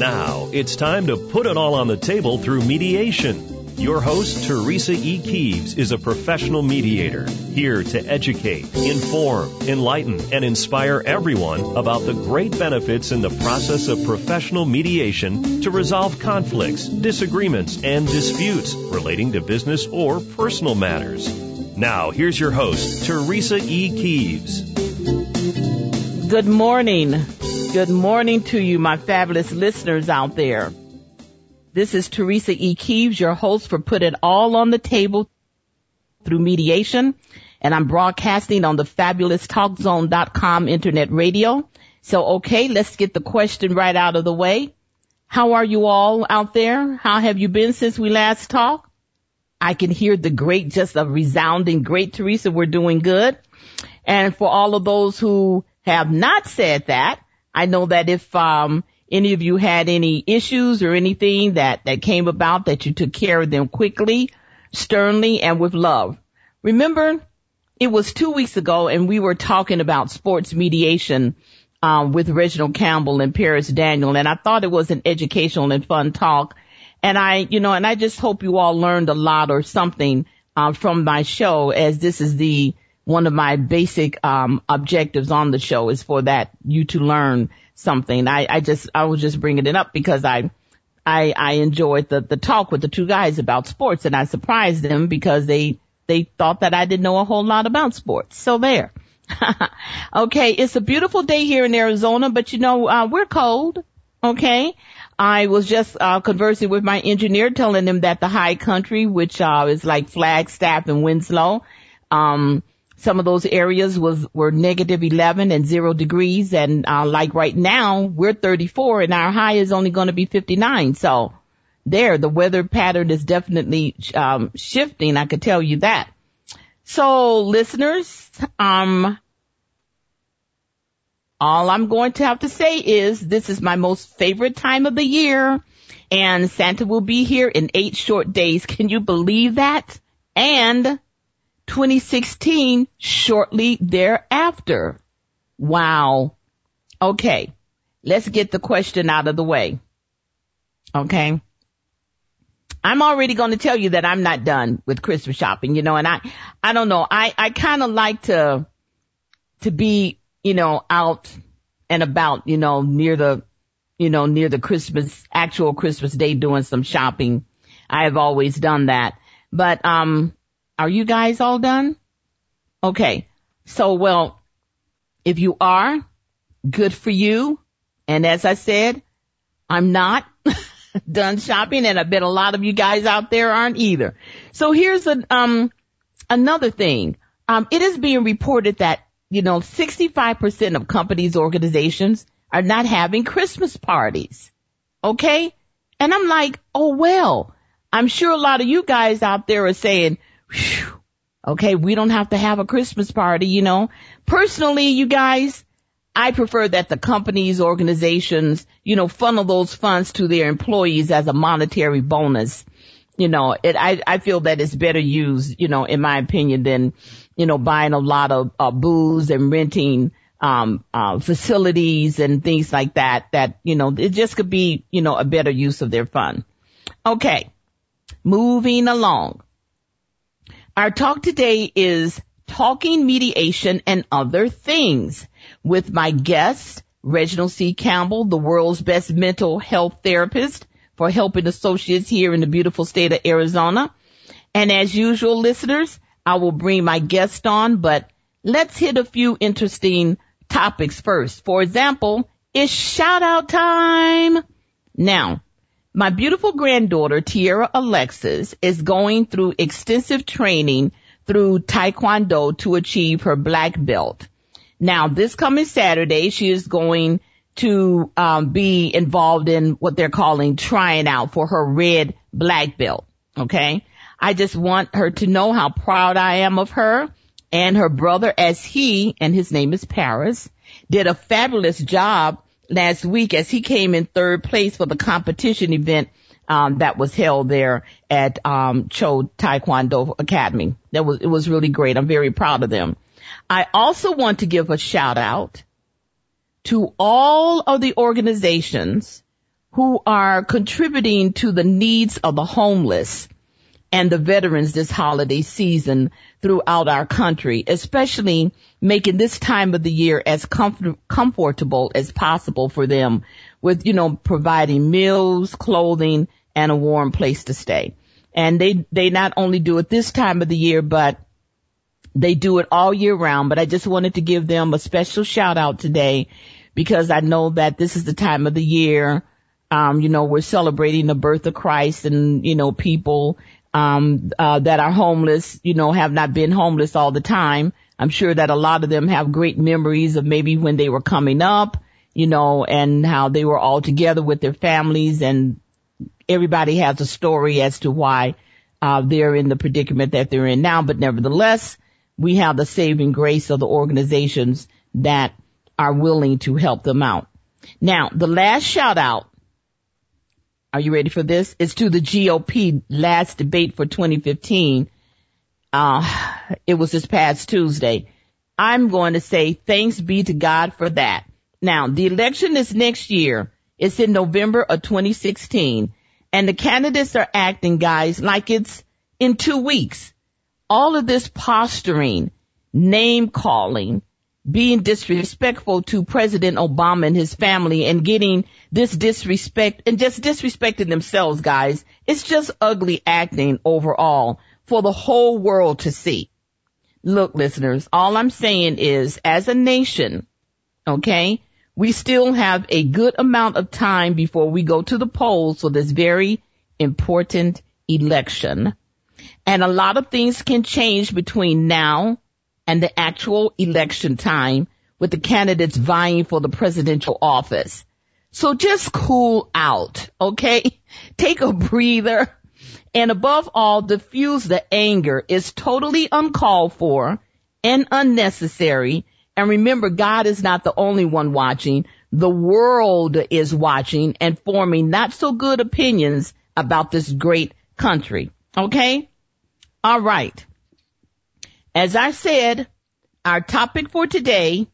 Now, it's time to put it all on the table through mediation. Your host, Teresa E. Keeves, is a professional mediator, here to educate, inform, enlighten, and inspire everyone about the great benefits in the process of professional mediation to resolve conflicts, disagreements, and disputes relating to business or personal matters. Now, here's your host, Teresa E. Keeves. Good morning. Good morning to you, my fabulous listeners out there. This is Teresa E. Keeves, your host for Put It All on the Table through mediation. And I'm broadcasting on the fabuloustalkzone.com internet radio. So, okay, let's get the question right out of the way. How are you all out there? How have you been since we last talked? I can hear the great, just a resounding great Teresa. We're doing good. And for all of those who have not said that, I know that if, um, any of you had any issues or anything that, that came about that you took care of them quickly, sternly, and with love. Remember, it was two weeks ago and we were talking about sports mediation um, with Reginald Campbell and Paris Daniel, and I thought it was an educational and fun talk. And I, you know, and I just hope you all learned a lot or something uh, from my show, as this is the one of my basic um, objectives on the show is for that you to learn something. I, I just, I was just bringing it up because I, I, I enjoyed the, the talk with the two guys about sports and I surprised them because they, they thought that I didn't know a whole lot about sports. So there. okay. It's a beautiful day here in Arizona, but you know, uh, we're cold. Okay. I was just, uh, conversing with my engineer telling him that the high country, which, uh, is like Flagstaff and Winslow, um, some of those areas was were negative 11 and zero degrees. And uh, like right now we're 34 and our high is only going to be 59 so there the weather pattern is definitely um, shifting. I could tell you that. So listeners um all i'm going to have to say is this is my most favorite time of the year. And santa will be here in eight short days. Can you believe that? And 2016 shortly thereafter. Wow. Okay. Let's get the question out of the way. Okay. I'm already going to tell you that I'm not done with Christmas shopping, you know, and I, I don't know. I, I kind of like to, to be, you know, out and about, you know, near the, you know, near the Christmas, actual Christmas day doing some shopping. I have always done that. But, um, are you guys all done? Okay. So, well, if you are, good for you. And as I said, I'm not done shopping and I bet a lot of you guys out there aren't either. So here's a, um, another thing. Um, it is being reported that, you know, 65% of companies, organizations are not having Christmas parties. Okay. And I'm like, oh well, I'm sure a lot of you guys out there are saying, Whew. Okay, we don't have to have a Christmas party, you know. Personally, you guys, I prefer that the companies, organizations, you know, funnel those funds to their employees as a monetary bonus. You know, it, I, I feel that it's better used, you know, in my opinion than, you know, buying a lot of uh, booze and renting, um, uh, facilities and things like that, that, you know, it just could be, you know, a better use of their fund. Okay. Moving along. Our talk today is talking mediation and other things with my guest, Reginald C. Campbell, the world's best mental health therapist for helping associates here in the beautiful state of Arizona. And as usual, listeners, I will bring my guest on, but let's hit a few interesting topics first. For example, it's shout out time. Now, my beautiful granddaughter, Tierra Alexis, is going through extensive training through Taekwondo to achieve her black belt. Now, this coming Saturday, she is going to um, be involved in what they're calling trying out for her red black belt. Okay. I just want her to know how proud I am of her and her brother as he, and his name is Paris, did a fabulous job last week as he came in third place for the competition event um, that was held there at um, Cho Taekwondo Academy. That was it was really great. I'm very proud of them. I also want to give a shout out to all of the organizations who are contributing to the needs of the homeless and the veterans this holiday season throughout our country, especially making this time of the year as comfort- comfortable as possible for them with, you know, providing meals, clothing, and a warm place to stay. And they, they not only do it this time of the year, but they do it all year round. But I just wanted to give them a special shout out today because I know that this is the time of the year um, you know, we're celebrating the birth of Christ and, you know, people, um, uh, that are homeless, you know, have not been homeless all the time. I'm sure that a lot of them have great memories of maybe when they were coming up, you know, and how they were all together with their families and everybody has a story as to why, uh, they're in the predicament that they're in now. But nevertheless, we have the saving grace of the organizations that are willing to help them out. Now, the last shout out are you ready for this? It's to the GOP last debate for 2015. Uh, it was this past Tuesday. I'm going to say thanks be to God for that. Now, the election is next year. It's in November of 2016 and the candidates are acting guys like it's in two weeks. All of this posturing, name calling, being disrespectful to President Obama and his family and getting this disrespect and just disrespecting themselves, guys. It's just ugly acting overall for the whole world to see. Look, listeners, all I'm saying is as a nation, okay, we still have a good amount of time before we go to the polls for this very important election. And a lot of things can change between now and the actual election time with the candidates vying for the presidential office. So just cool out, okay? Take a breather and above all, diffuse the anger is totally uncalled for and unnecessary. And remember, God is not the only one watching. The world is watching and forming not so good opinions about this great country. Okay? All right. As I said, our topic for today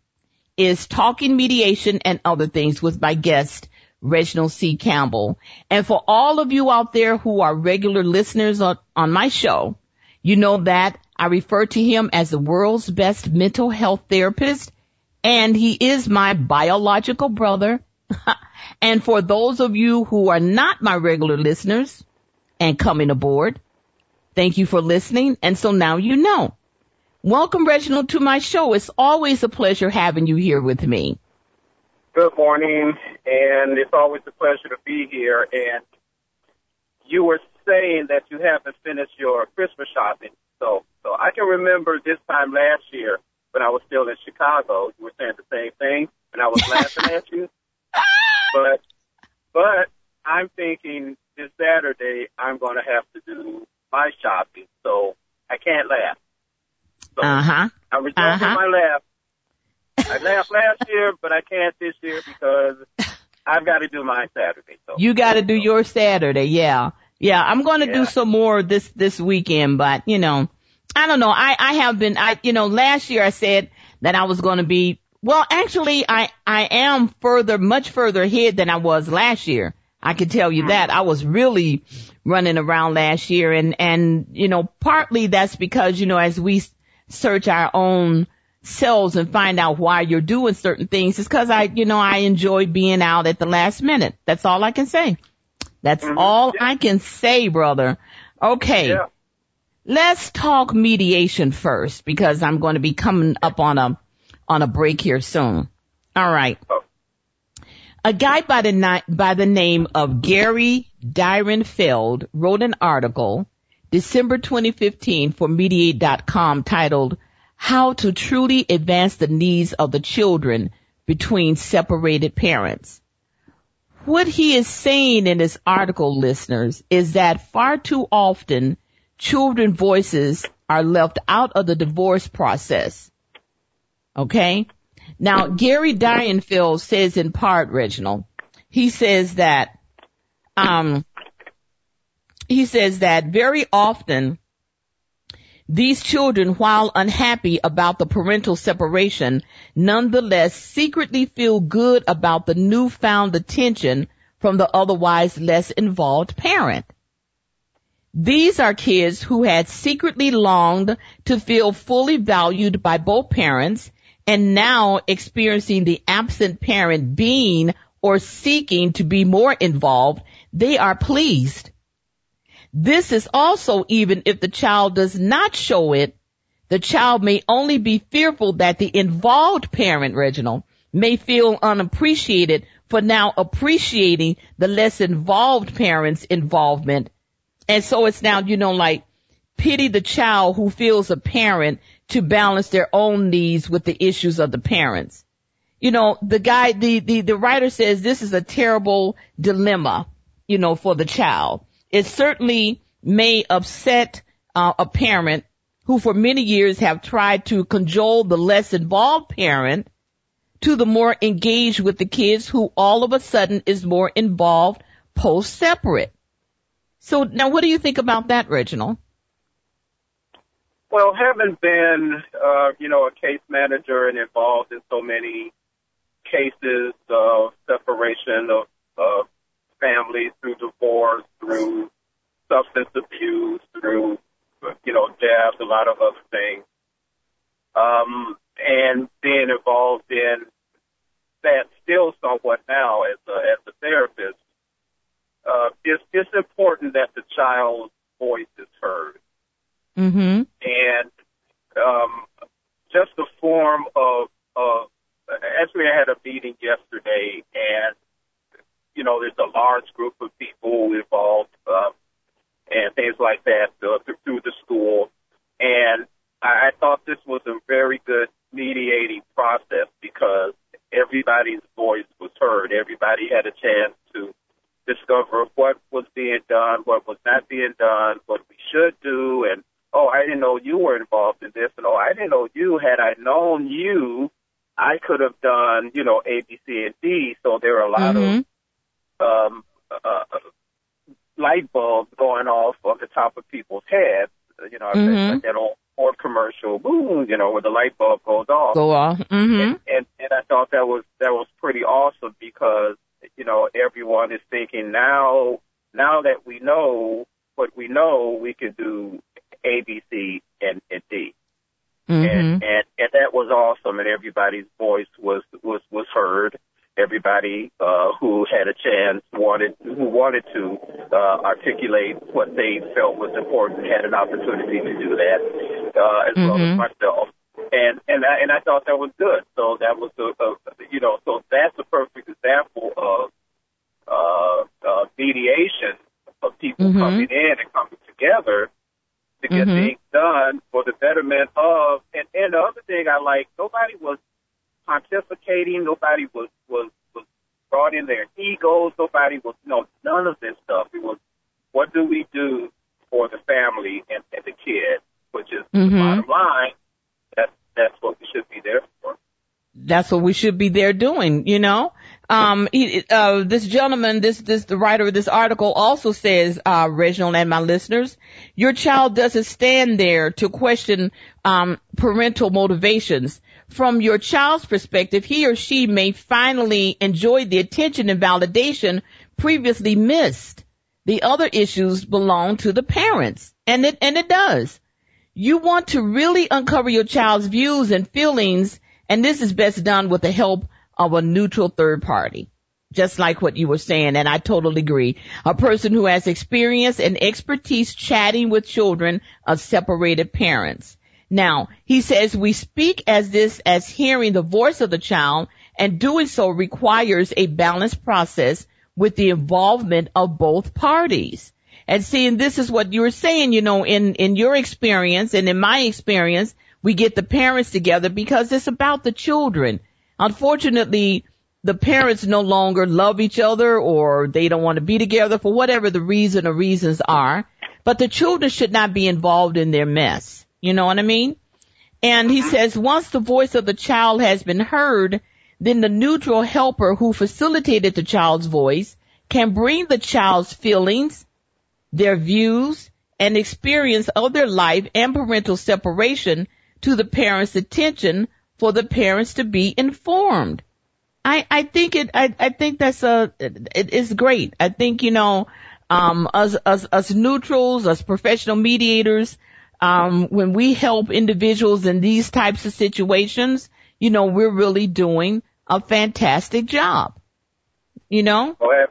is talking mediation and other things with my guest, Reginald C. Campbell. And for all of you out there who are regular listeners on, on my show, you know that I refer to him as the world's best mental health therapist and he is my biological brother. and for those of you who are not my regular listeners and coming aboard, thank you for listening. And so now you know. Welcome, Reginald, to my show. It's always a pleasure having you here with me. Good morning, and it's always a pleasure to be here. And you were saying that you haven't finished your Christmas shopping. So, so I can remember this time last year when I was still in Chicago, you were saying the same thing, and I was laughing at you. But, but I'm thinking this Saturday I'm going to have to do my shopping, so I can't laugh. So uh-huh. I'm returning uh-huh. my laugh. I laughed last year, but I can't this year because I've got to do my Saturday. So. You got to do your Saturday, yeah. Yeah, I'm going to yeah. do some more this, this weekend, but you know, I don't know. I, I have been, I, you know, last year I said that I was going to be, well, actually I, I am further, much further ahead than I was last year. I can tell you mm-hmm. that. I was really running around last year and, and, you know, partly that's because, you know, as we search our own selves and find out why you're doing certain things is because I, you know, I enjoy being out at the last minute. That's all I can say. That's mm-hmm. all yeah. I can say, brother. Okay. Yeah. Let's talk mediation first because I'm going to be coming up on a, on a break here soon. All right. Oh. A guy by the, night by the name of Gary Direnfeld wrote an article December 2015 for Mediate.com titled How to Truly Advance the Needs of the Children Between Separated Parents. What he is saying in this article, listeners, is that far too often children voices are left out of the divorce process. Okay? Now, Gary Direnfeld says in part, Reginald, he says that, um, he says that very often these children, while unhappy about the parental separation, nonetheless secretly feel good about the newfound attention from the otherwise less involved parent. These are kids who had secretly longed to feel fully valued by both parents and now experiencing the absent parent being or seeking to be more involved, they are pleased. This is also even if the child does not show it, the child may only be fearful that the involved parent, Reginald, may feel unappreciated for now appreciating the less involved parent's involvement and so it's now, you know, like pity the child who feels a parent to balance their own needs with the issues of the parents. You know, the guy, the, the, the writer says this is a terrible dilemma, you know, for the child. It certainly may upset uh, a parent who for many years have tried to cajole the less involved parent to the more engaged with the kids who all of a sudden is more involved post separate. So now what do you think about that, Reginald? Well, having been, uh, you know, a case manager and involved in so many cases of separation of, of families through divorce, through substance abuse, through, you know, death, a lot of other things, um, and being involved in that still somewhat now as a, as a therapist, uh, it's, it's important that the child's voice is heard. Mm-hmm. And um, just the form of, of, actually, I had a meeting yesterday, and you know, there's a large group of people involved, uh, and things like that uh, through the school. And I, I thought this was a very good mediating process because everybody's voice was heard. Everybody had a chance to discover what was being done, what was not being done, what we should do, and oh, I didn't know you were involved in this, and oh, I didn't know you. Had I known you, I could have done, you know, A, B, C, and D. So there are a lot mm-hmm. of um, uh, light bulbs going off on the top of people's heads. You know, mm-hmm. like that old Ford commercial, boom, you know, where the light bulb goes off. Go off. Mm-hmm. And, and and I thought that was that was pretty awesome because you know, everyone is thinking now, now that we know what we know, we can do A, B, C, and, and D. Mm-hmm. And, and, and that was awesome and everybody's voice was, was, was heard. Everybody, uh, who had a chance wanted, who wanted to, uh, articulate what they felt was important had an opportunity to do that, uh, as mm-hmm. well as mm-hmm. myself and and I, and I thought that was good. So that was a, a you know so that's a perfect example of uh, uh, mediation of people mm-hmm. coming in and coming together to get mm-hmm. things done for the betterment of. And and the other thing I like, nobody was pontificating, nobody was was was brought in their egos, nobody was no none of this stuff. It was what do we do for the family and, and the kid, which is mm-hmm. the bottom line that's what we should be there for. That's what we should be there doing, you know? Um, he, uh, this gentleman, this, this, the writer of this article also says, uh, Reginald and my listeners, your child doesn't stand there to question, um, parental motivations. From your child's perspective, he or she may finally enjoy the attention and validation previously missed. The other issues belong to the parents. And it, and it does. You want to really uncover your child's views and feelings, and this is best done with the help of a neutral third party. Just like what you were saying, and I totally agree. A person who has experience and expertise chatting with children of separated parents. Now, he says we speak as this as hearing the voice of the child and doing so requires a balanced process with the involvement of both parties. And seeing this is what you were saying, you know, in, in your experience and in my experience, we get the parents together because it's about the children. Unfortunately, the parents no longer love each other or they don't want to be together for whatever the reason or reasons are. But the children should not be involved in their mess. You know what I mean? And he says once the voice of the child has been heard, then the neutral helper who facilitated the child's voice can bring the child's feelings, their views and experience of their life and parental separation to the parents' attention for the parents to be informed. I, I think it, I, I think that's a, it, it's great. I think, you know, um, us, us, us neutrals, us professional mediators, um, when we help individuals in these types of situations, you know, we're really doing a fantastic job. You know? Oh,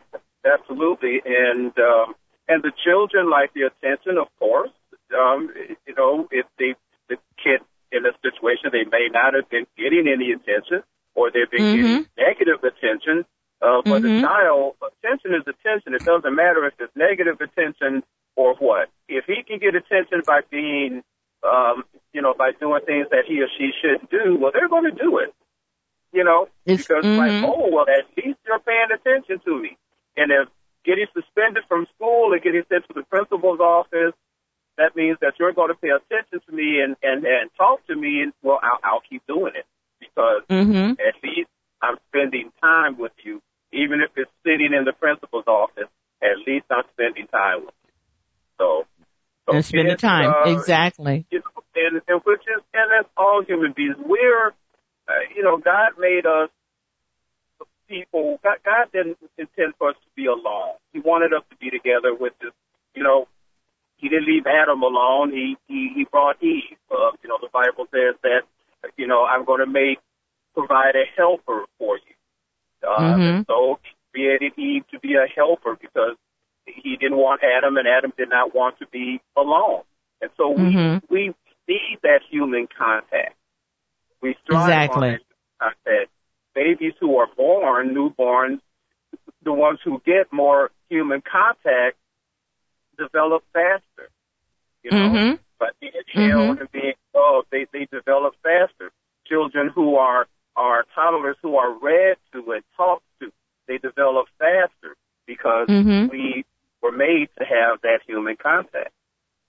absolutely. And, um, and the children like the attention, of course. Um, you know, if they, the kid in a situation, they may not have been getting any attention or they've been mm-hmm. getting negative attention. Uh, for mm-hmm. the child, attention is attention. It doesn't matter if it's negative attention or what. If he can get attention by being, um, you know, by doing things that he or she shouldn't do, well, they're going to do it. You know, it's, because mm-hmm. like, oh, well, at least you're paying attention to me. And if getting suspended from school or getting sent to the principal's office, that means that you're going to pay attention to me and and and talk to me, and well, I'll, I'll keep doing it because mm-hmm. at least I'm spending time with you, even if it's sitting in the principal's office. At least I'm spending time with you. So, so and spending time uh, exactly. You know, and, and which is and that's all human beings. We're, uh, you know, God made us people. God, God didn't intend for us to be alone. He wanted us to be together with this. You know, He didn't leave Adam alone. He He, he brought Eve. Uh, you know, the Bible says that. You know, I'm going to make provide a helper for you. Uh, mm-hmm. So He created Eve to be a helper because He didn't want Adam, and Adam did not want to be alone. And so we mm-hmm. we need that human contact. We strive exactly. on that contact babies who are born, newborns, the ones who get more human contact, develop faster. You know, mm-hmm. but being held mm-hmm. and being loved, they they develop faster. Children who are are toddlers who are read to and talked to, they develop faster because mm-hmm. we were made to have that human contact.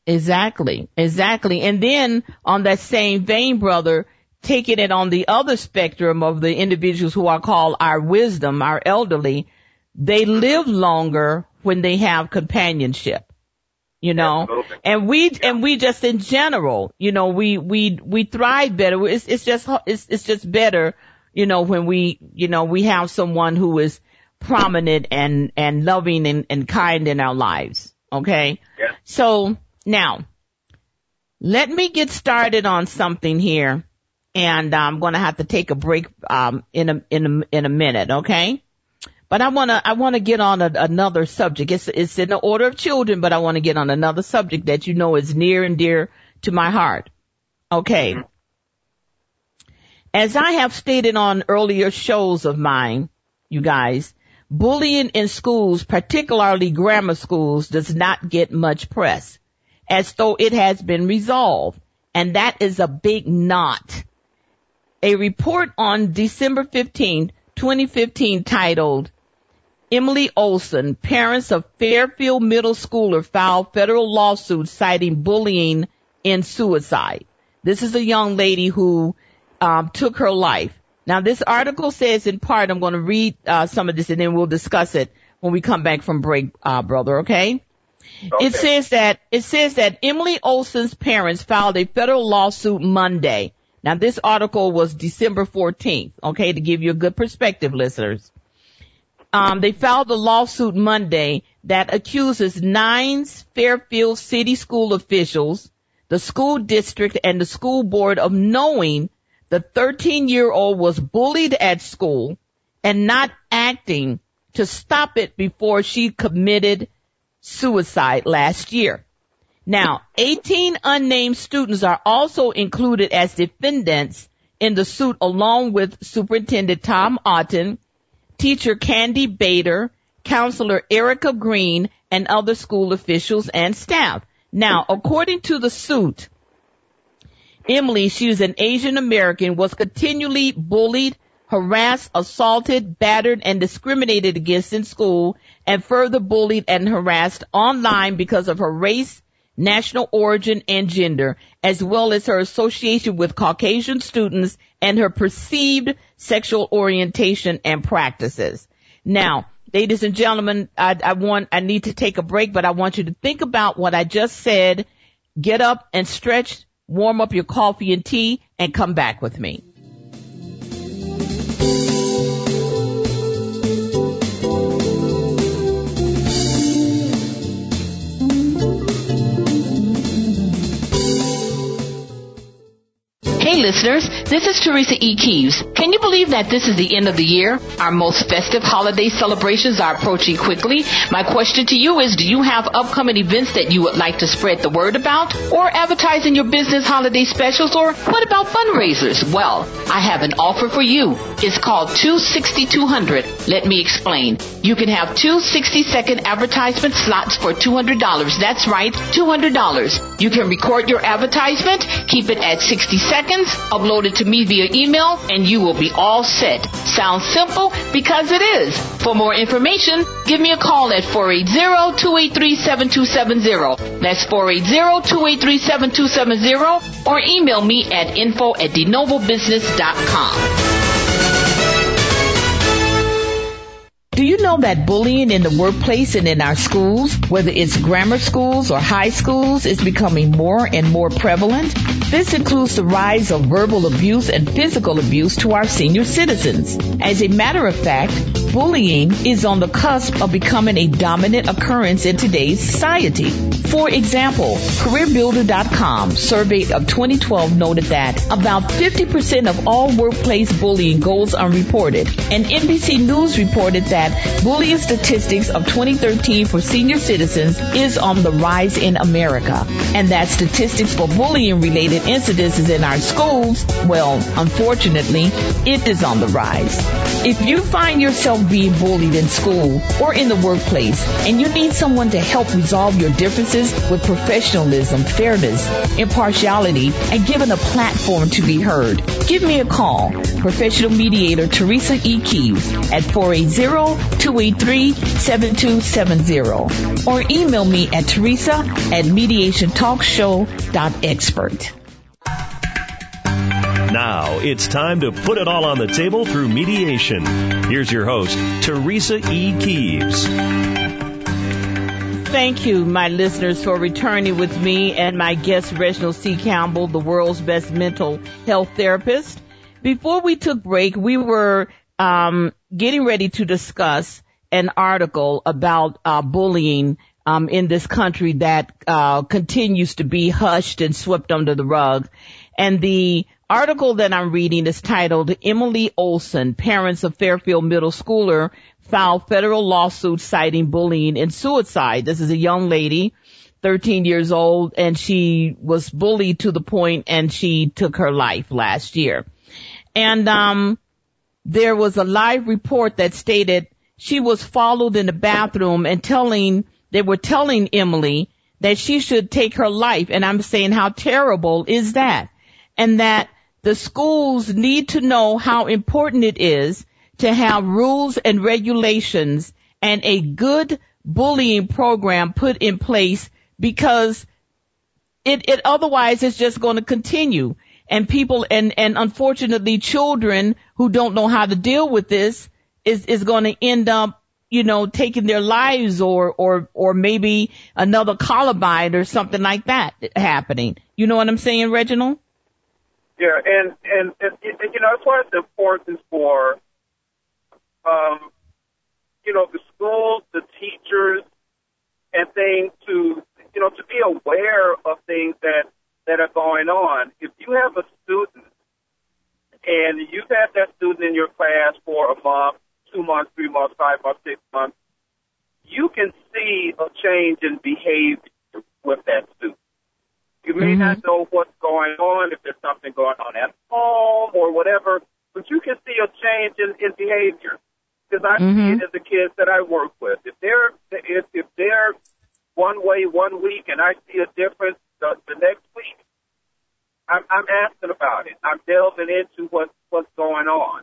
Exactly, exactly. And then on that same vein, brother, taking it on the other spectrum of the individuals who are called our wisdom, our elderly, they live longer when they have companionship. You know, Absolutely. and we and we just in general, you know, we we we thrive better. It's it's just it's it's just better, you know, when we you know we have someone who is prominent and and loving and, and kind in our lives. Okay. Yeah. So now, let me get started on something here and I'm going to have to take a break um, in a in a in a minute, okay? But I want to I want to get on a, another subject. It's it's in the order of children, but I want to get on another subject that you know is near and dear to my heart. Okay. As I have stated on earlier shows of mine, you guys, bullying in schools, particularly grammar schools, does not get much press, as though it has been resolved, and that is a big not a report on December 15, 2015 titled Emily Olson, parents of Fairfield Middle Schooler filed federal lawsuit citing bullying and suicide. This is a young lady who um, took her life. Now this article says in part, I'm going to read uh, some of this and then we'll discuss it when we come back from break, uh, brother, okay? okay? It says that, it says that Emily Olson's parents filed a federal lawsuit Monday now this article was December 14th, okay, to give you a good perspective, listeners. Um, they filed a lawsuit Monday that accuses nine Fairfield City School officials, the school district, and the school board of knowing the 13 year old was bullied at school and not acting to stop it before she committed suicide last year. Now, 18 unnamed students are also included as defendants in the suit along with Superintendent Tom Otten, teacher Candy Bader, counselor Erica Green, and other school officials and staff. Now, according to the suit, Emily, she was an Asian American, was continually bullied, harassed, assaulted, battered, and discriminated against in school, and further bullied and harassed online because of her race, national origin and gender, as well as her association with Caucasian students and her perceived sexual orientation and practices. Now, ladies and gentlemen, I, I want, I need to take a break, but I want you to think about what I just said. Get up and stretch, warm up your coffee and tea, and come back with me. Listeners. This is Teresa E. Keeves. Can you believe that this is the end of the year? Our most festive holiday celebrations are approaching quickly. My question to you is, do you have upcoming events that you would like to spread the word about? Or advertising your business holiday specials? Or what about fundraisers? Well, I have an offer for you. It's called 26200. Let me explain. You can have two 60 second advertisement slots for $200. That's right, $200. You can record your advertisement, keep it at 60 seconds, upload it to me via email, and you will be all set. Sounds simple because it is. For more information, give me a call at 480-283-7270. That's 480-283-7270 or email me at info at denovobusiness.com. Do you know that bullying in the workplace and in our schools, whether it's grammar schools or high schools, is becoming more and more prevalent? This includes the rise of verbal abuse and physical abuse to our senior citizens. As a matter of fact, bullying is on the cusp of becoming a dominant occurrence in today's society. For example, CareerBuilder.com survey of 2012 noted that about 50% of all workplace bullying goes unreported, and NBC News reported that that bullying statistics of 2013 for senior citizens is on the rise in America, and that statistics for bullying related incidences in our schools, well, unfortunately, it is on the rise. If you find yourself being bullied in school or in the workplace and you need someone to help resolve your differences with professionalism, fairness, impartiality, and given a platform to be heard, give me a call. Professional mediator Teresa E. Keeves at 480 283-7270 or email me at teresa at mediationtalkshow.expert. Now it's time to put it all on the table through mediation. Here's your host, Teresa E. Keeves. Thank you, my listeners, for returning with me and my guest, Reginald C. Campbell, the world's best mental health therapist. Before we took break, we were um, getting ready to discuss an article about uh, bullying um, in this country that uh, continues to be hushed and swept under the rug. And the article that I'm reading is titled Emily Olson, parents of Fairfield middle schooler filed federal lawsuit citing bullying and suicide. This is a young lady, 13 years old, and she was bullied to the point and she took her life last year. And um, there was a live report that stated she was followed in the bathroom and telling, they were telling Emily that she should take her life. And I'm saying, how terrible is that? And that the schools need to know how important it is to have rules and regulations and a good bullying program put in place because it, it otherwise is just going to continue and people and and unfortunately children who don't know how to deal with this is is going to end up you know taking their lives or or or maybe another Columbine or something like that happening. You know what I'm saying, Reginald? Yeah, and and, and you know that's why it's important for um you know the schools, the teachers, and things to you know to be aware of things that that are going on. If you have a student and you've had that student in your class for a month, two months, three months, five months, six months, you can see a change in behavior with that student. You may mm-hmm. not know what's going on, if there's something going on at home or whatever, but you can see a change in, in behavior. Because I mm-hmm. see it in the kids that I work with. If they're if if they're one way one week and I see a difference the, the next week, I'm, I'm asking about it. I'm delving into what, what's going on.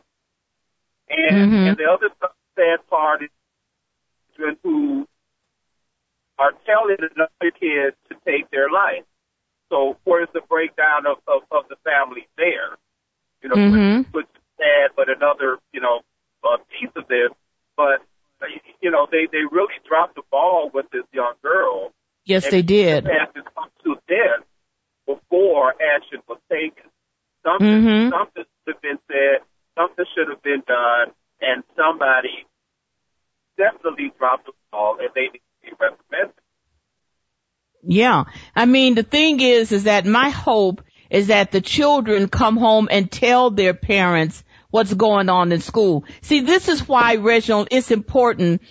And, mm-hmm. and the other sad part is children who are telling another kid to take their life. So where's the breakdown of, of, of the family there? You know, mm-hmm. which is sad, but another, you know, uh, piece of this. But, you know, they, they really dropped the ball with this young girl. Yes, they did. To before action was taken. Something, mm-hmm. something should have been said, something should have been done, and somebody definitely dropped the ball and they need to be reprimanded. Yeah. I mean, the thing is, is that my hope is that the children come home and tell their parents what's going on in school. See, this is why, Reginald, it's important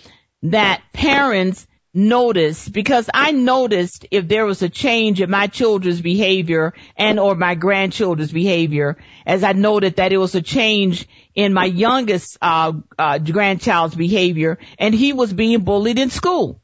that parents notice because I noticed if there was a change in my children's behavior and or my grandchildren's behavior as I noted that it was a change in my youngest uh, uh, grandchild's behavior and he was being bullied in school.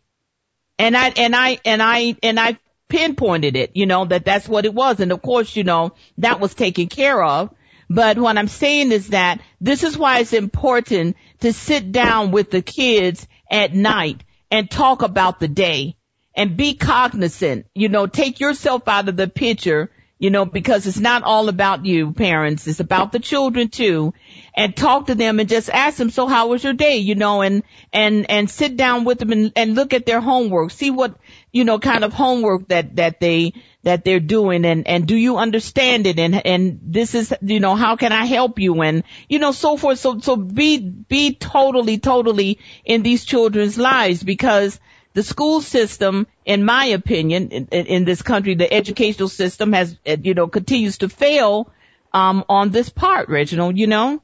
And I and I and I and I pinpointed it, you know, that that's what it was and of course, you know, that was taken care of. But what I'm saying is that this is why it's important to sit down with the kids at night and talk about the day. And be cognizant, you know, take yourself out of the picture, you know, because it's not all about you parents. It's about the children too and talk to them and just ask them, so how was your day? You know, and, and, and sit down with them and, and look at their homework, see what, you know, kind of homework that, that they, that they're doing and, and do you understand it? And, and this is, you know, how can I help you? And, you know, so forth. So, so be, be totally, totally in these children's lives because the school system, in my opinion, in, in this country, the educational system has, you know, continues to fail, um, on this part, Reginald, you know?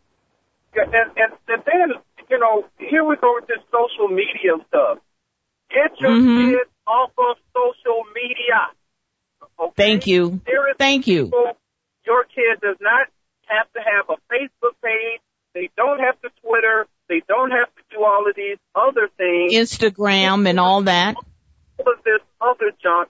And, and, and then, you know, here we go with this social media stuff. Get your mm-hmm. kids off of social media. Okay? Thank you. Thank you. People, your kid does not have to have a Facebook page. They don't have to Twitter. They don't have to do all of these other things. Instagram and all that. All of this other junk.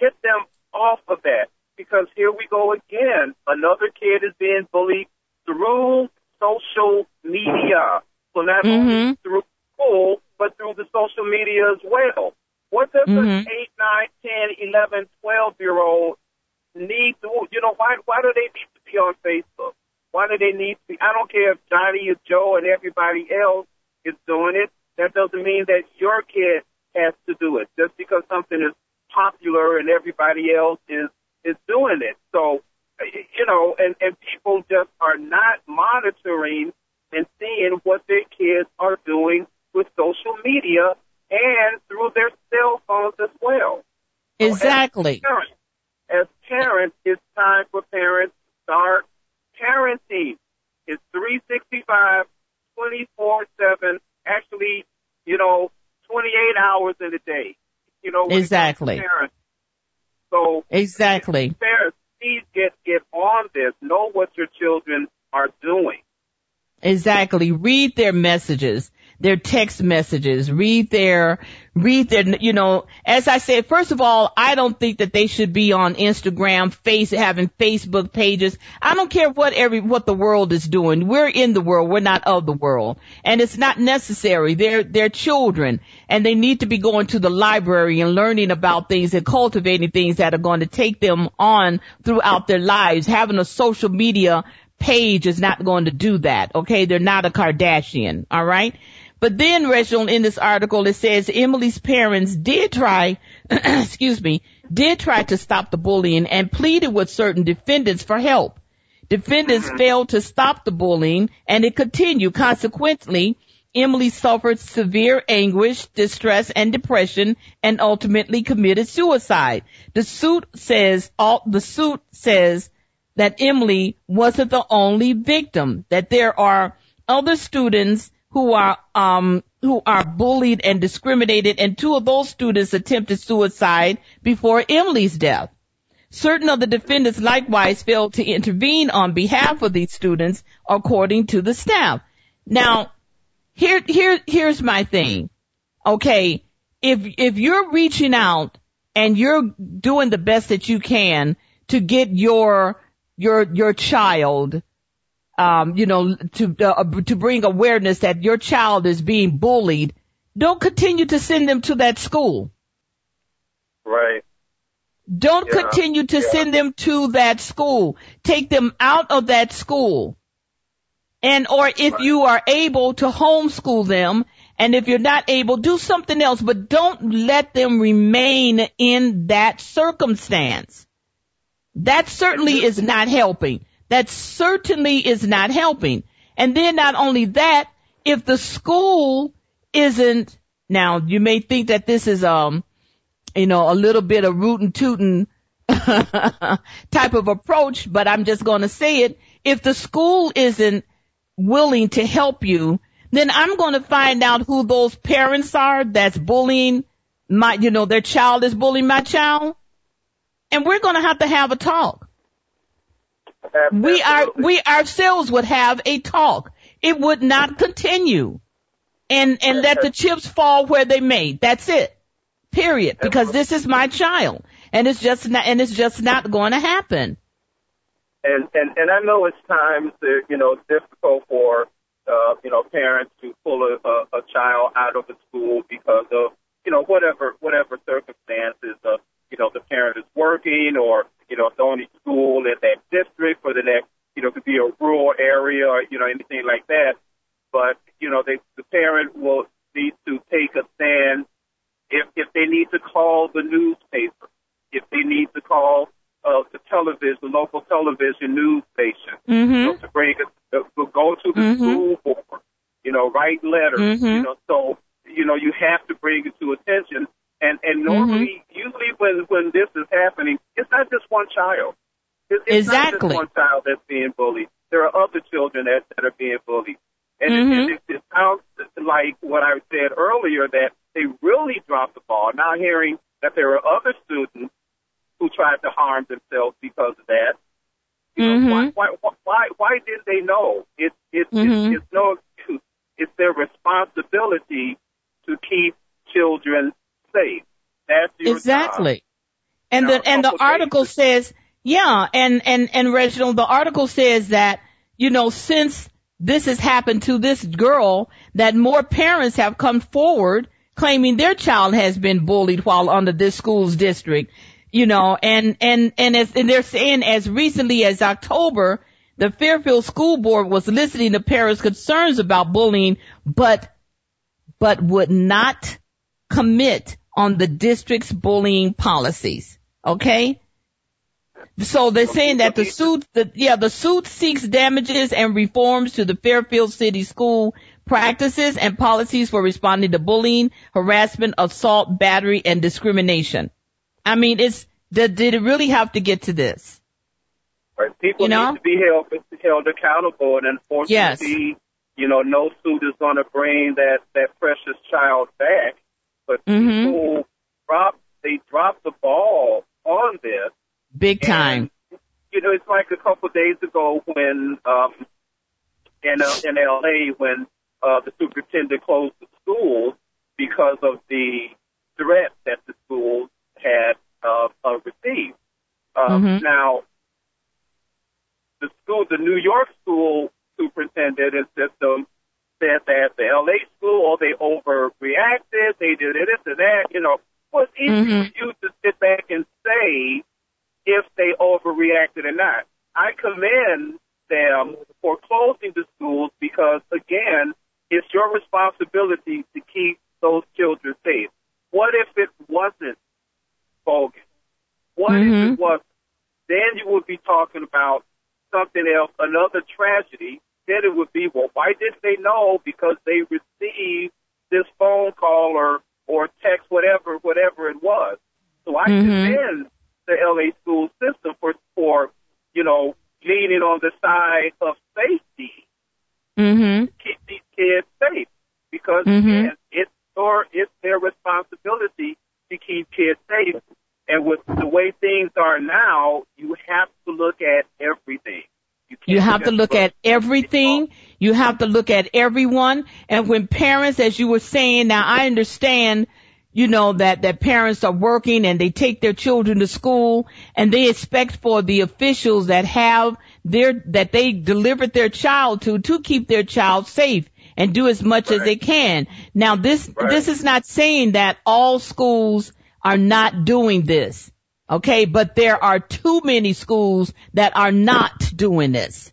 Get them off of that. Because here we go again. Another kid is being bullied through social media. So not mm-hmm. only through school, but through the social media as well. What does mm-hmm. an 8, 9, 10, 11, 12 year old need to, you know, why, why do they need to be on Facebook? Why do they need to be, I don't care if Johnny or Joe and everybody else is doing it. That doesn't mean that your kid has to do it just because something is popular and everybody else is, is doing it. So, you know, and, and people just are not monitoring and seeing what their kids are doing with social media and through their cell phones as well. Exactly. So as, parents, as parents, it's time for parents to start parenting. It's 365, 24 7, actually, you know, 28 hours in a day. You know, exactly. Parents. So exactly. Parents, please get get on this. Know what your children are doing. Exactly. Read their messages their text messages, read their, read their, you know, as I said, first of all, I don't think that they should be on Instagram, face, having Facebook pages. I don't care what every, what the world is doing. We're in the world. We're not of the world. And it's not necessary. They're, they're children and they need to be going to the library and learning about things and cultivating things that are going to take them on throughout their lives. Having a social media page is not going to do that. Okay. They're not a Kardashian. All right. But then, Reginald, in this article, it says Emily's parents did try, excuse me, did try to stop the bullying and pleaded with certain defendants for help. Defendants mm-hmm. failed to stop the bullying and it continued. Consequently, Emily suffered severe anguish, distress, and depression and ultimately committed suicide. The suit says, all, the suit says that Emily wasn't the only victim, that there are other students who are um, who are bullied and discriminated, and two of those students attempted suicide before Emily's death. Certain of the defendants likewise failed to intervene on behalf of these students, according to the staff. Now, here, here, here's my thing. Okay, if if you're reaching out and you're doing the best that you can to get your your your child um, you know, to uh, to bring awareness that your child is being bullied, don't continue to send them to that school. Right. Don't yeah. continue to yeah. send them to that school. Take them out of that school. And or if right. you are able to homeschool them, and if you're not able, do something else, but don't let them remain in that circumstance. That certainly is not helping. That certainly is not helping. And then not only that, if the school isn't, now you may think that this is, um, you know, a little bit of rootin' tootin', type of approach, but I'm just going to say it. If the school isn't willing to help you, then I'm going to find out who those parents are that's bullying my, you know, their child is bullying my child. And we're going to have to have a talk. We are, we ourselves would have a talk. It would not continue. And, and let the chips fall where they may. That's it. Period. Because this is my child. And it's just not, and it's just not going to happen. And, and, and I know it's times, that, you know, difficult for, uh, you know, parents to pull a, a, a child out of the school because of, you know, whatever, whatever circumstances of, you know, the parent is working or, you know, it's the only school in that district for the next, you know, could be a rural area or, you know, anything like that. But, you know, they, the parent will need to take a stand if, if they need to call the newspaper, if they need to call uh, the television, the local television news station, mm-hmm. you know, to bring it, uh, go to the mm-hmm. school board, you know, write letters, mm-hmm. you know, so, you know, you have to bring it to attention. And, and normally, mm-hmm. usually when, when this is happening, it's not just one child. It's, it's exactly. not just one child that's being bullied. There are other children that, that are being bullied. And mm-hmm. it, it, it sounds like what I said earlier that they really dropped the ball. Now hearing that there are other students who tried to harm themselves because of that. You know, mm-hmm. why, why, why, why didn't they know? It's, it's, mm-hmm. it's, it's no excuse. It's their responsibility to keep children safe. Exactly. And now, the and the article says, yeah, and and and Reginald, the article says that you know since this has happened to this girl, that more parents have come forward claiming their child has been bullied while under this school's district you know, and, and, and as, and they're saying as recently as October, the Fairfield School Board was listening to parents' concerns about bullying, but, but would not commit on the district's bullying policies. Okay? So they're saying that the suit, the, yeah, the suit seeks damages and reforms to the Fairfield City School practices and policies for responding to bullying, harassment, assault, battery, and discrimination. I mean, it's did, did it really have to get to this? Right. People you know? need to be held held accountable, and unfortunately, yes. you know, no suit is going to bring that that precious child back. But mm-hmm. people drop they drop the ball on this big time. And, you know, it's like a couple of days ago when um, in uh, in L.A. when uh, the superintendent closed the schools because of the threat that the schools had uh, uh, received. Um, mm-hmm. Now, the school, the New York school superintendent and system said that the LA school, oh, they overreacted, they did this and that, you know. Well, it's easy mm-hmm. for you to sit back and say if they overreacted or not. I commend them for closing the schools because, again, it's your responsibility to keep those children safe. What if it wasn't bogus. What mm-hmm. if it was? Then you would be talking about something else, another tragedy. Then it would be, well, why didn't they know? Because they received this phone call or or text, whatever, whatever it was. So I mm-hmm. commend the LA school system for for you know leaning on the side of safety mm-hmm. to keep these kids safe because mm-hmm. again, it's or it's their responsibility to keep kids safe. And with the way things are now, you have to look at everything. You, you have to look at everything. You have to look at everyone. And when parents, as you were saying, now I understand, you know, that, that parents are working and they take their children to school and they expect for the officials that have their, that they delivered their child to, to keep their child safe and do as much right. as they can. Now this, right. this is not saying that all schools are not doing this. Okay. But there are too many schools that are not doing this.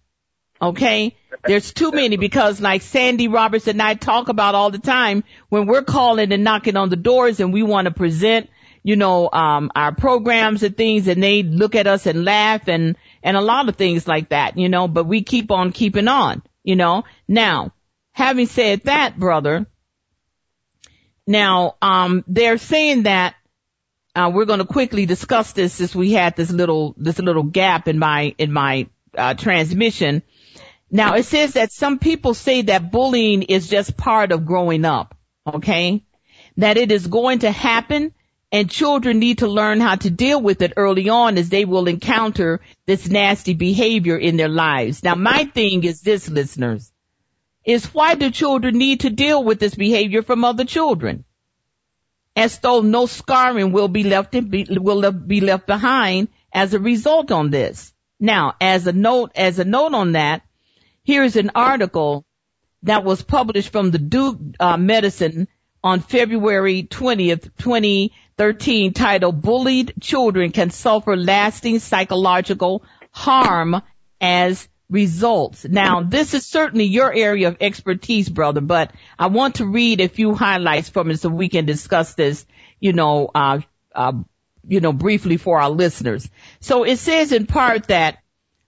Okay. There's too many because like Sandy Roberts and I talk about all the time when we're calling and knocking on the doors and we want to present, you know, um, our programs and things and they look at us and laugh and, and a lot of things like that, you know, but we keep on keeping on, you know. Now, having said that, brother, now, um, they're saying that uh, we're going to quickly discuss this since we had this little this little gap in my in my uh, transmission. Now it says that some people say that bullying is just part of growing up. Okay, that it is going to happen and children need to learn how to deal with it early on as they will encounter this nasty behavior in their lives. Now my thing is this, listeners, is why do children need to deal with this behavior from other children? As though no scarring will be left be, will be left behind as a result on this. Now, as a note, as a note on that, here's an article that was published from the Duke uh, Medicine on February 20th, 2013 titled Bullied Children Can Suffer Lasting Psychological Harm as Results. Now, this is certainly your area of expertise, brother, but I want to read a few highlights from it so we can discuss this, you know, uh, uh, you know, briefly for our listeners. So it says in part that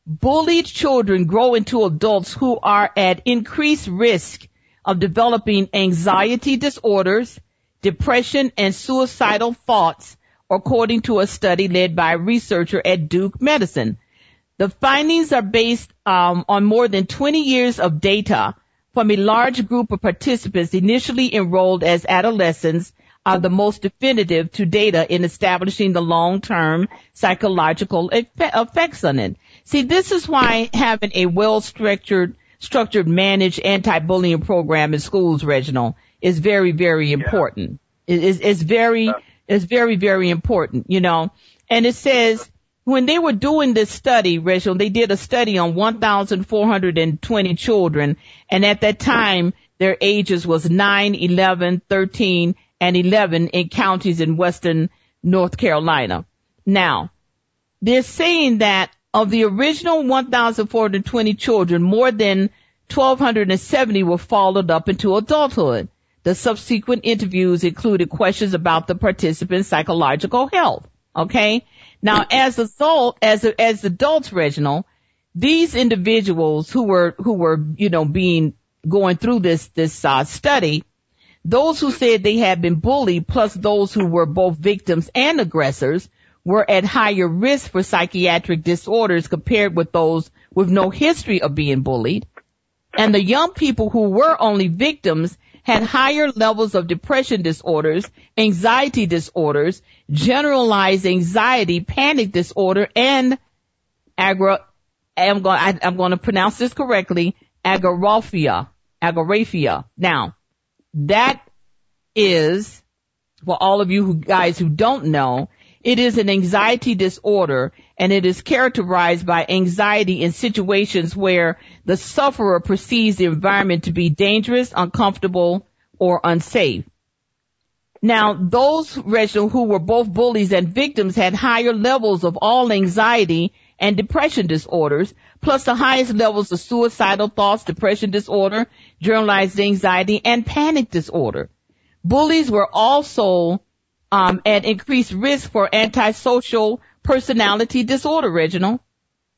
bullied children grow into adults who are at increased risk of developing anxiety disorders, depression, and suicidal thoughts, according to a study led by a researcher at Duke Medicine. The findings are based um, on more than 20 years of data from a large group of participants initially enrolled as adolescents are the most definitive to data in establishing the long-term psychological effects on it. See, this is why having a well-structured structured managed anti-bullying program in schools, Reginald, is very, very important. Yeah. It is, it's very, yeah. it's very, very important, you know, and it says when they were doing this study, Rachel, they did a study on 1,420 children and at that time their ages was 9, 11, 13, and 11 in counties in western North Carolina. Now, they're saying that of the original 1,420 children, more than 1,270 were followed up into adulthood. The subsequent interviews included questions about the participants' psychological health. Okay. Now, as adult, as as adults, Reginald, these individuals who were who were you know being going through this this uh, study, those who said they had been bullied, plus those who were both victims and aggressors, were at higher risk for psychiatric disorders compared with those with no history of being bullied. And the young people who were only victims had higher levels of depression disorders, anxiety disorders, generalized anxiety, panic disorder, and agra, I'm going, I, am going to pronounce this correctly, agoraphobia, agoraphobia. Now, that is, for all of you who, guys who don't know, it is an anxiety disorder and it is characterized by anxiety in situations where the sufferer perceives the environment to be dangerous, uncomfortable, or unsafe. Now, those, Reginald, who were both bullies and victims had higher levels of all anxiety and depression disorders, plus the highest levels of suicidal thoughts, depression disorder, generalized anxiety, and panic disorder. Bullies were also um, at increased risk for antisocial personality disorder, Reginald.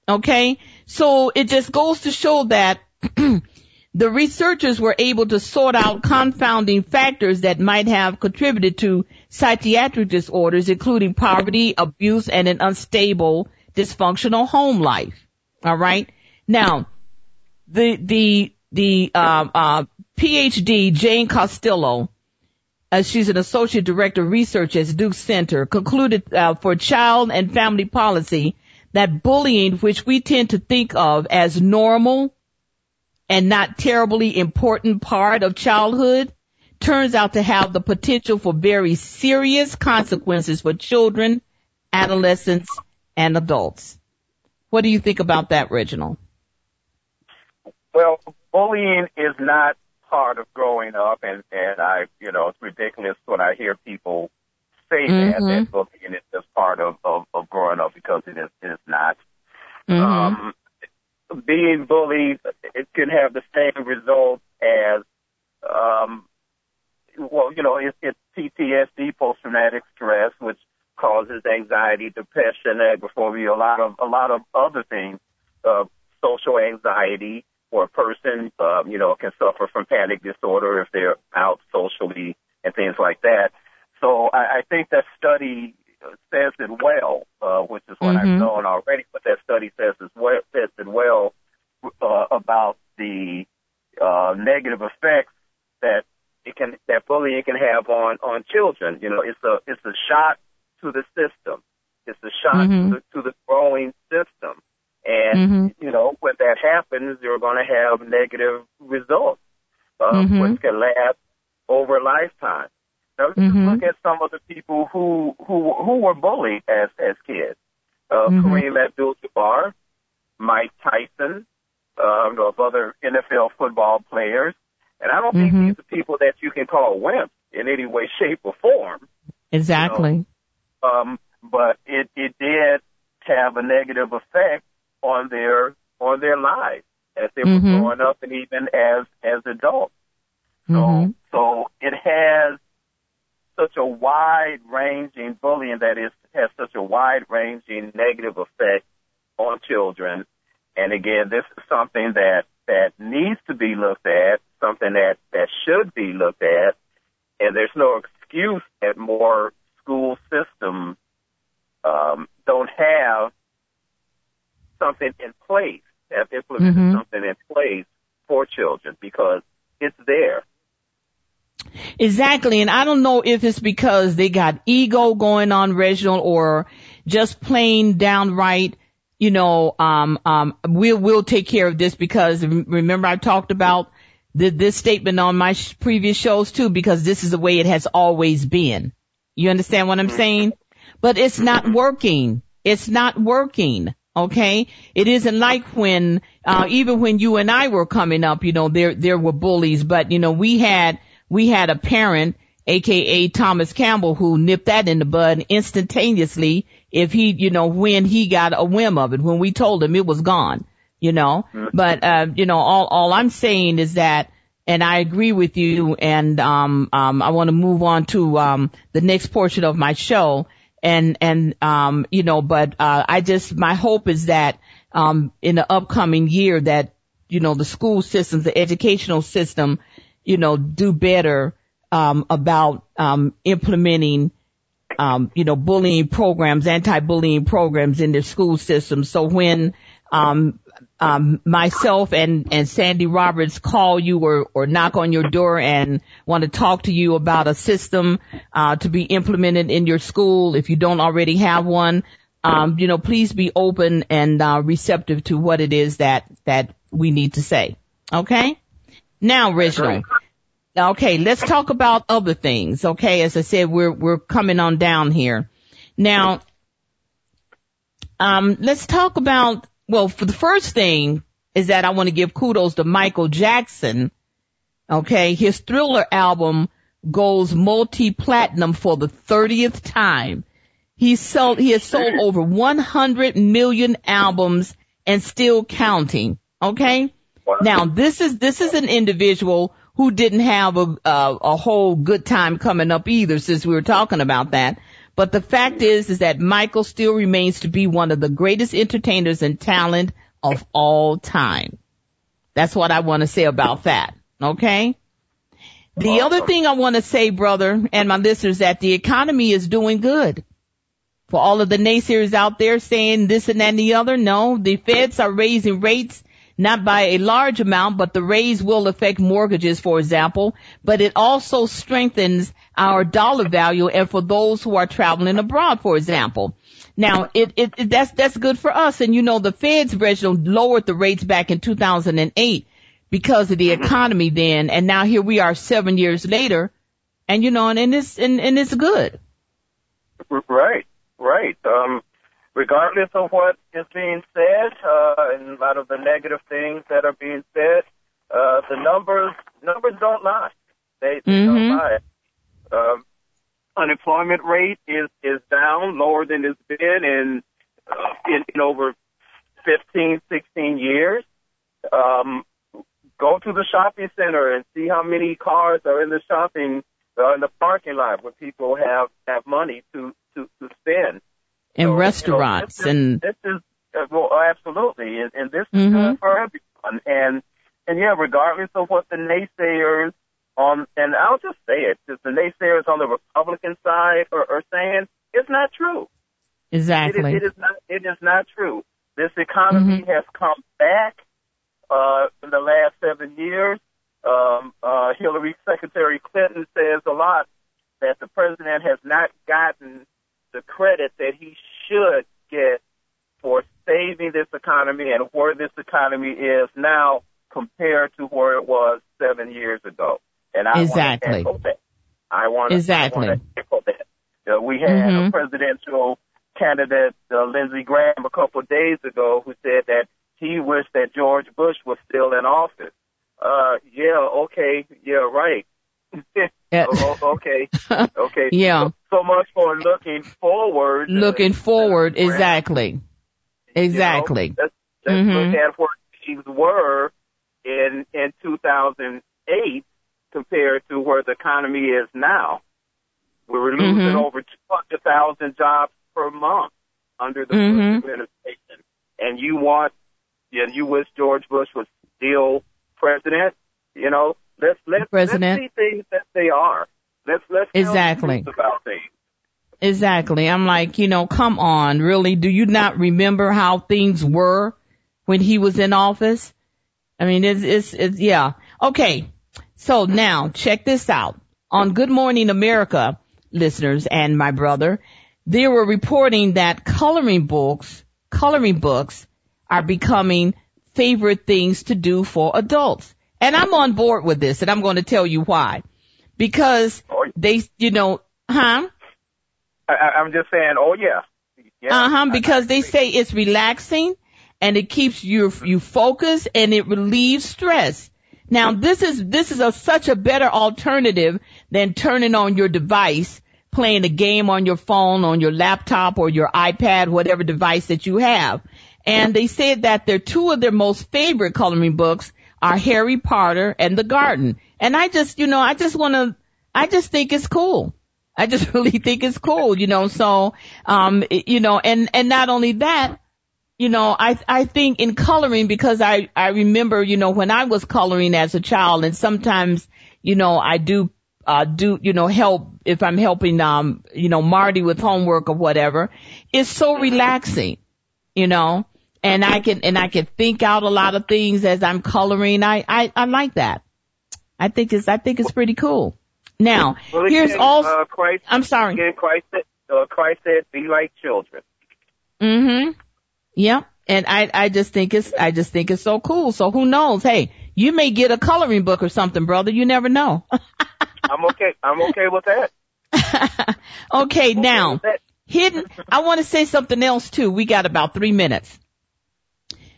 Okay? So it just goes to show that the researchers were able to sort out confounding factors that might have contributed to psychiatric disorders, including poverty, abuse, and an unstable, dysfunctional home life. All right? Now, the, the, the, uh, uh, PhD, Jane Costello, uh, she's an associate director of research at Duke Center, concluded uh, for child and family policy that bullying, which we tend to think of as normal and not terribly important part of childhood, turns out to have the potential for very serious consequences for children, adolescents, and adults. What do you think about that, Reginald? Well, bullying is not part of growing up, and and I, you know, it's ridiculous when I hear people say mm-hmm. that that bullying is just part of, of of growing up because it is it is not. Mm-hmm. Um, being bullied, it can have the same result as, um, well, you know, it's, it's PTSD, post-traumatic stress, which causes anxiety, depression, agoraphobia, a lot of a lot of other things, uh, social anxiety, or a person, um, you know, can suffer from panic disorder if they're out socially and things like that. So I, I think that study says it well, uh, which is what Mhm. I've known already. But that study says as well says it well uh, about the uh, negative effects that it can that bullying can have on on children. You know, it's a it's a shot to the system. It's a shot Mhm. to, the, to the growing system. And Mhm. you know, when that happens, you're going to have negative results, uh, Mhm. which can last over a lifetime. Now, let's Mhm. just look at some of the people who who who were bullied as as kids. Uh, Mhm. Kareem Abdul-Jabbar, Mike Tyson, um, of other NFL football players, and I don't think Mhm. these are people that you can call wimps in any way, shape, or form. Exactly. Um, but it it did have a negative effect on their on their lives as they were Mhm. growing up and even as as adults. So Mhm. so it has such a wide ranging bullying that is has such a wide ranging negative effect on children. And again, this is something that that needs to be looked at, something that that should be looked at, and there's no excuse that more school systems um, don't have something in place, have implemented Mhm. something in place for children because it's there. Exactly. And I don't know if it's because they got ego going on, Reginald, or just plain downright, you know, um, um, we'll, we'll take care of this because remember I talked about the, this statement on my sh- previous shows too, because this is the way it has always been. You understand what I'm saying? But it's not working. It's not working. Okay. It isn't like when, uh, even when you and I were coming up, you know, there, there were bullies, but you know, we had, we had a parent, aka Thomas Campbell, who nipped that in the bud instantaneously if he, you know, when he got a whim of it. When we told him it was gone, you know. But uh, you know, all all I'm saying is that and I agree with you and um um I want to move on to um the next portion of my show and and um you know, but uh I just my hope is that um in the upcoming year that you know the school systems, the educational system you know, do better um, about um, implementing, um, you know, bullying programs, anti-bullying programs in their school systems. So when um, um, myself and and Sandy Roberts call you or or knock on your door and want to talk to you about a system uh, to be implemented in your school, if you don't already have one, um, you know, please be open and uh, receptive to what it is that that we need to say. Okay. Now, Reginald. Okay, let's talk about other things. Okay, as I said, we're we're coming on down here. Now, um, let's talk about. Well, for the first thing is that I want to give kudos to Michael Jackson. Okay, his Thriller album goes multi-platinum for the 30th time. He sold. He has sold over 100 million albums and still counting. Okay. Now this is this is an individual who didn't have a, a a whole good time coming up either since we were talking about that. But the fact is is that Michael still remains to be one of the greatest entertainers and talent of all time. That's what I want to say about that. Okay? The other uh, thing I want to say, brother, and my listeners, that the economy is doing good. For all of the naysayers out there saying this and that and the other, no, the feds are raising rates not by a large amount, but the raise will affect mortgages, for example, but it also strengthens our dollar value and for those who are traveling abroad, for example. Now, it, it, it that's, that's good for us. And you know, the feds, Reginald, lowered the rates back in 2008 because of the economy then. And now here we are seven years later and you know, and, and it's, and, and it's good. Right, right. Um, regardless of what is being said, uh, and a lot of the negative things that are being said, uh, the numbers numbers don't lie. They, they Mhm. don't lie. Um, unemployment rate is is down, lower than it's been in uh, in, in over 15, 16 years. Um, go to the shopping center and see how many cars are in the shopping uh, in the parking lot where people have have money to to to spend. And So, you know, restaurants this is, and, this is uh, well, absolutely, and, and this is Mhm. good for everyone. And and yeah, regardless of what the naysayers on, and I'll just say it, just the naysayers on the Republican side are, are saying, It's not true. Exactly. It is, it is not. It is not true. This economy mm-hmm. has come back uh, in the last seven years. Um, uh, Hillary Secretary Clinton says a lot that the president has not gotten the credit that he should get for saving this economy and where this economy is now compared to where it was seven years ago. And I exactly. want to echo that. I want to, exactly. Want to echo that. Uh, we had mm-hmm. a presidential candidate, uh, Lindsey Graham, a couple of days ago who said that he wished that George Bush was still in office. Uh, yeah, okay, yeah, right. oh, okay, okay. yeah. So, so, much for looking forward. Looking forward, exactly. Exactly. You know, mm-hmm. look at where things were in in 2008 compared to where the economy is now. We were losing mm-hmm. over 200,000 jobs per month under the mm-hmm. Bush administration. And you want, yeah, you wish George Bush was still president. You know, let's let's, president. let's see things that they are. Let's let's exactly about things. Exactly. I'm like, you know, come on, really? Do you not remember how things were when he was in office? I mean, it's, it's, it's, yeah. Okay. So now check this out. On Good Morning America, listeners and my brother, they were reporting that coloring books, coloring books are becoming favorite things to do for adults. And I'm on board with this and I'm going to tell you why. Because oh, they, you know, huh? I, I'm just saying, oh yeah. yeah uh huh. Because they say it's relaxing and it keeps you you focused and it relieves stress. Now this is this is a, such a better alternative than turning on your device, playing a game on your phone, on your laptop or your iPad, whatever device that you have. And they said that they're two of their most favorite coloring books are Harry Potter and The Garden. And I just, you know, I just want to, I just think it's cool. I just really think it's cool, you know, so, um, you know, and, and not only that, you know, I, I think in coloring because I, I remember, you know, when I was coloring as a child and sometimes, you know, I do, uh, do, you know, help if I'm helping, um, you know, Marty with homework or whatever. It's so relaxing, you know, and I can, and I can think out a lot of things as I'm coloring. I, I, I like that. I think it's, I think it's pretty cool. Now, well, here's again, also. Uh, Christ, I'm sorry. Again, Christ said, uh, Christ said, "Be like children." Mm-hmm. Yep. And I, I just think it's, I just think it's so cool. So who knows? Hey, you may get a coloring book or something, brother. You never know. I'm okay. I'm okay with that. okay, now, hidden, I want to say something else too. We got about three minutes.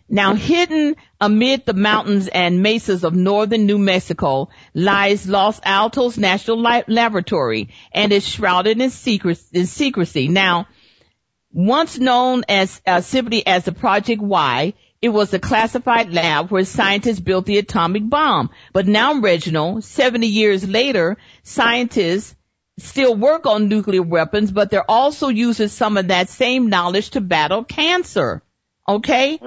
Now hidden amid the mountains and mesas of northern New Mexico lies Los Alamos National Laboratory and is shrouded in secrecy. Now, once known as uh, simply as the Project Y, it was a classified lab where scientists built the atomic bomb. But now, Reginald, 70 years later, scientists still work on nuclear weapons, but they're also using some of that same knowledge to battle cancer. Okay?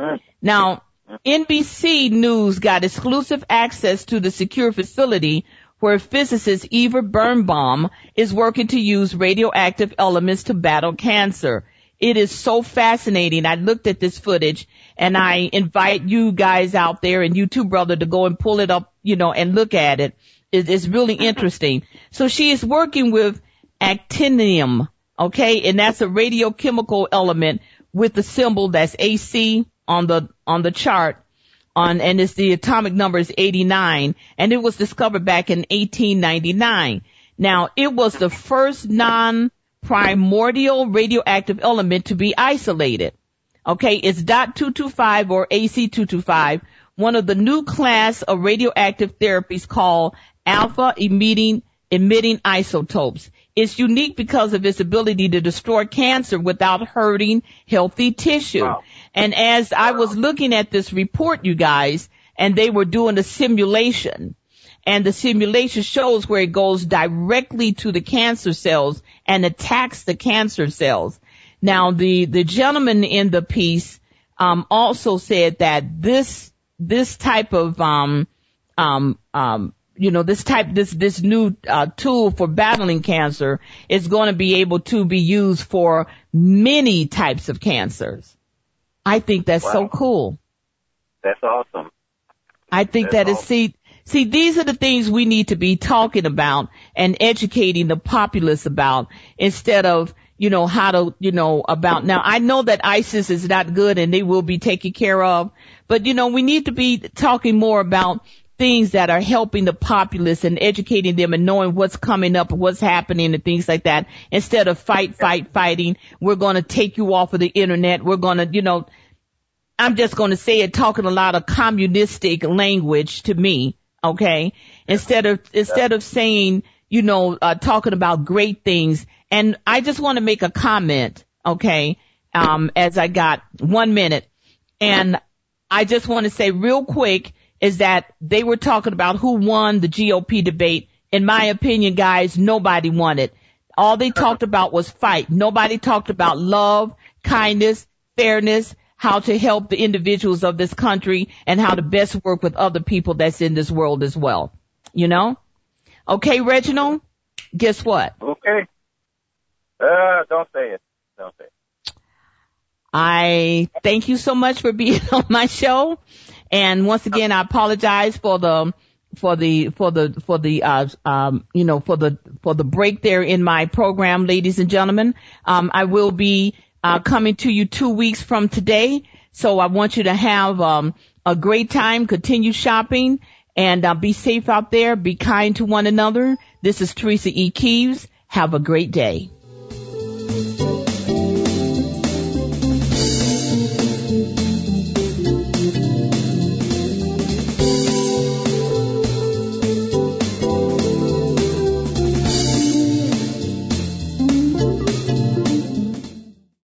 Now, NBC News got exclusive access to the secure facility where physicist Eva Birnbaum is working to use radioactive elements to battle cancer. It is so fascinating. I looked at this footage and I invite you guys out there and you too, brother, to go and pull it up, you know, and look at it. It's really interesting. So she is working with actinium, okay, and that's a radiochemical element with the symbol that's AC on the on the chart on and it's the atomic number is 89 and it was discovered back in 1899. Now it was the first non-primordial radioactive element to be isolated. Okay, it's dot 225 or AC225, one of the new class of radioactive therapies called alpha emitting emitting isotopes. It's unique because of its ability to destroy cancer without hurting healthy tissue. Wow. And as I was looking at this report, you guys, and they were doing a simulation, and the simulation shows where it goes directly to the cancer cells and attacks the cancer cells. Now, the, the gentleman in the piece, um, also said that this, this type of, um, um, um, you know, this type, this, this new, uh, tool for battling cancer is going to be able to be used for many types of cancers. I think that's wow. so cool. That's awesome. I think that's that is, awesome. see, see, these are the things we need to be talking about and educating the populace about instead of, you know, how to, you know, about now. I know that ISIS is not good and they will be taken care of, but you know, we need to be talking more about things that are helping the populace and educating them and knowing what's coming up, what's happening and things like that. Instead of fight, fight, fighting, we're going to take you off of the internet. We're going to, you know, I'm just going to say it talking a lot of communistic language to me. Okay. Instead of, instead of saying, you know, uh, talking about great things. And I just want to make a comment. Okay. Um, as I got one minute and I just want to say real quick, is that they were talking about who won the GOP debate. In my opinion, guys, nobody won it. All they talked about was fight. Nobody talked about love, kindness, fairness, how to help the individuals of this country and how to best work with other people that's in this world as well. You know? Okay, Reginald, guess what? Okay. Uh, don't say it. Don't say it. I thank you so much for being on my show. And once again, I apologize for the for the for the for the uh um you know for the for the break there in my program, ladies and gentlemen. Um, I will be uh coming to you two weeks from today, so I want you to have um a great time. Continue shopping and uh, be safe out there. Be kind to one another. This is Teresa E. Keeves. Have a great day.